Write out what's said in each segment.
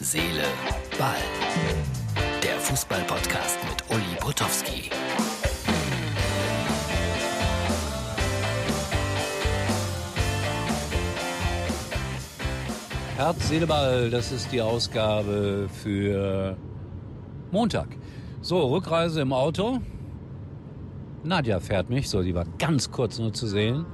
Seele, Ball. Der Fußball-Podcast mit Uli Potowski. Herz, Seele, Ball, das ist die Ausgabe für Montag. So, Rückreise im Auto. Nadja fährt mich, so, die war ganz kurz nur zu sehen.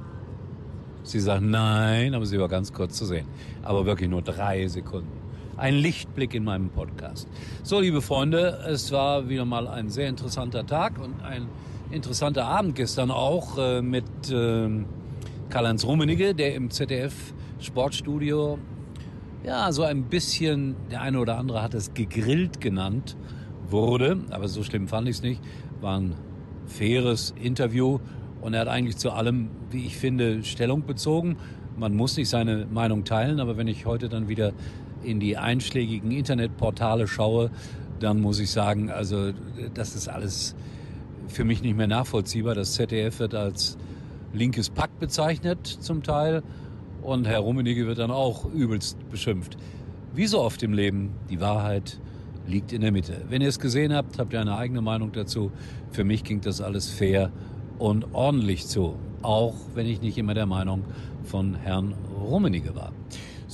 Sie sagt nein, aber sie war ganz kurz zu sehen. Aber wirklich nur drei Sekunden. Ein Lichtblick in meinem Podcast. So, liebe Freunde, es war wieder mal ein sehr interessanter Tag und ein interessanter Abend gestern auch äh, mit äh, Karl-Heinz Rummenigge, der im ZDF Sportstudio ja, so ein bisschen, der eine oder andere hat es gegrillt genannt, wurde, aber so schlimm fand ich es nicht, war ein faires Interview und er hat eigentlich zu allem, wie ich finde, Stellung bezogen. Man muss nicht seine Meinung teilen, aber wenn ich heute dann wieder in die einschlägigen Internetportale schaue, dann muss ich sagen, also das ist alles für mich nicht mehr nachvollziehbar. Das ZDF wird als linkes Pack bezeichnet zum Teil und Herr Rummenigge wird dann auch übelst beschimpft. Wie so oft im Leben, die Wahrheit liegt in der Mitte. Wenn ihr es gesehen habt, habt ihr eine eigene Meinung dazu. Für mich ging das alles fair und ordentlich zu. Auch wenn ich nicht immer der Meinung von Herrn Rummenigge war.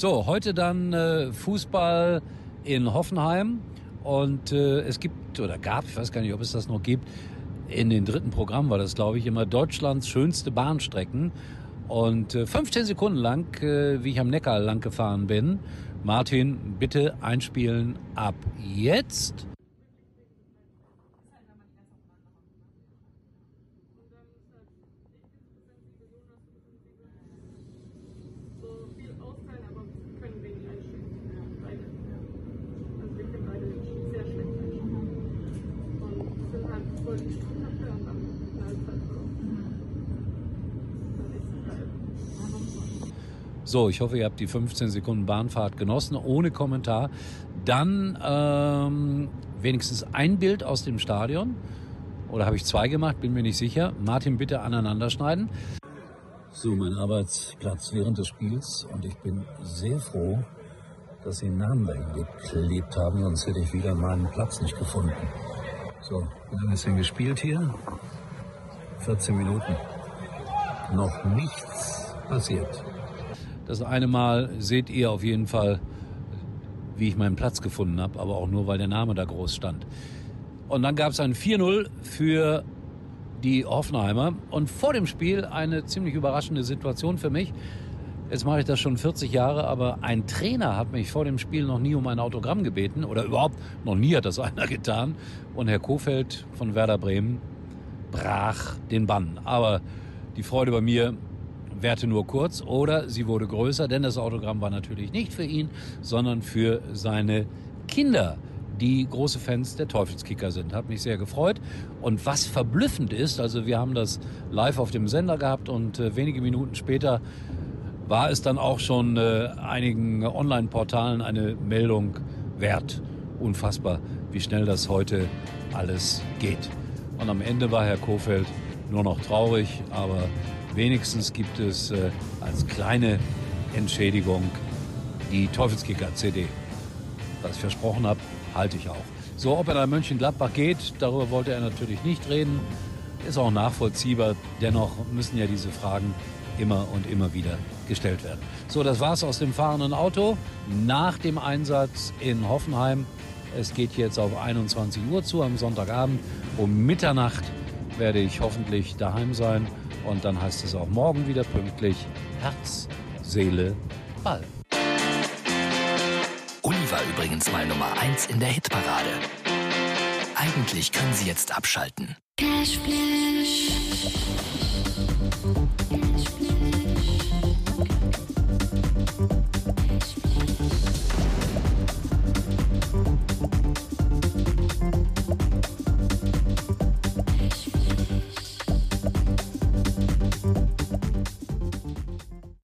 So, heute dann äh, Fußball in Hoffenheim. Und äh, es gibt oder gab, ich weiß gar nicht, ob es das noch gibt, in den dritten Programm war das, glaube ich, immer Deutschlands schönste Bahnstrecken. Und äh, 15 Sekunden lang, äh, wie ich am Neckar lang gefahren bin. Martin, bitte einspielen ab jetzt. So, ich hoffe, ihr habt die 15 Sekunden Bahnfahrt genossen, ohne Kommentar. Dann ähm, wenigstens ein Bild aus dem Stadion. Oder habe ich zwei gemacht? Bin mir nicht sicher. Martin, bitte aneinander schneiden. So, mein Arbeitsplatz während des Spiels. Und ich bin sehr froh, dass sie einen Namen geklebt haben, sonst hätte ich wieder meinen Platz nicht gefunden. So, wie lange ist denn gespielt hier? 14 Minuten. Noch nichts passiert. Das eine Mal seht ihr auf jeden Fall, wie ich meinen Platz gefunden habe, aber auch nur, weil der Name da groß stand. Und dann gab es ein 4-0 für die Hoffenheimer und vor dem Spiel eine ziemlich überraschende Situation für mich. Jetzt mache ich das schon 40 Jahre, aber ein Trainer hat mich vor dem Spiel noch nie um ein Autogramm gebeten oder überhaupt noch nie hat das einer getan. Und Herr Kofeld von Werder Bremen brach den Bann. Aber die Freude bei mir währte nur kurz oder sie wurde größer, denn das Autogramm war natürlich nicht für ihn, sondern für seine Kinder, die große Fans der Teufelskicker sind. Hat mich sehr gefreut. Und was verblüffend ist, also wir haben das live auf dem Sender gehabt und äh, wenige Minuten später war es dann auch schon äh, einigen Online-Portalen eine Meldung wert. Unfassbar, wie schnell das heute alles geht. Und am Ende war Herr Kofeld nur noch traurig, aber Wenigstens gibt es äh, als kleine Entschädigung die Teufelskicker-CD. Was ich versprochen habe, halte ich auch. So, ob er nach Mönchengladbach geht, darüber wollte er natürlich nicht reden. Ist auch nachvollziehbar. Dennoch müssen ja diese Fragen immer und immer wieder gestellt werden. So, das war's aus dem fahrenden Auto. Nach dem Einsatz in Hoffenheim. Es geht jetzt auf 21 Uhr zu am Sonntagabend. Um Mitternacht werde ich hoffentlich daheim sein. Und dann heißt es auch morgen wieder pünktlich Herz, Seele, Ball. Uli war übrigens mal Nummer 1 in der Hitparade. Eigentlich können Sie jetzt abschalten. Cashflash.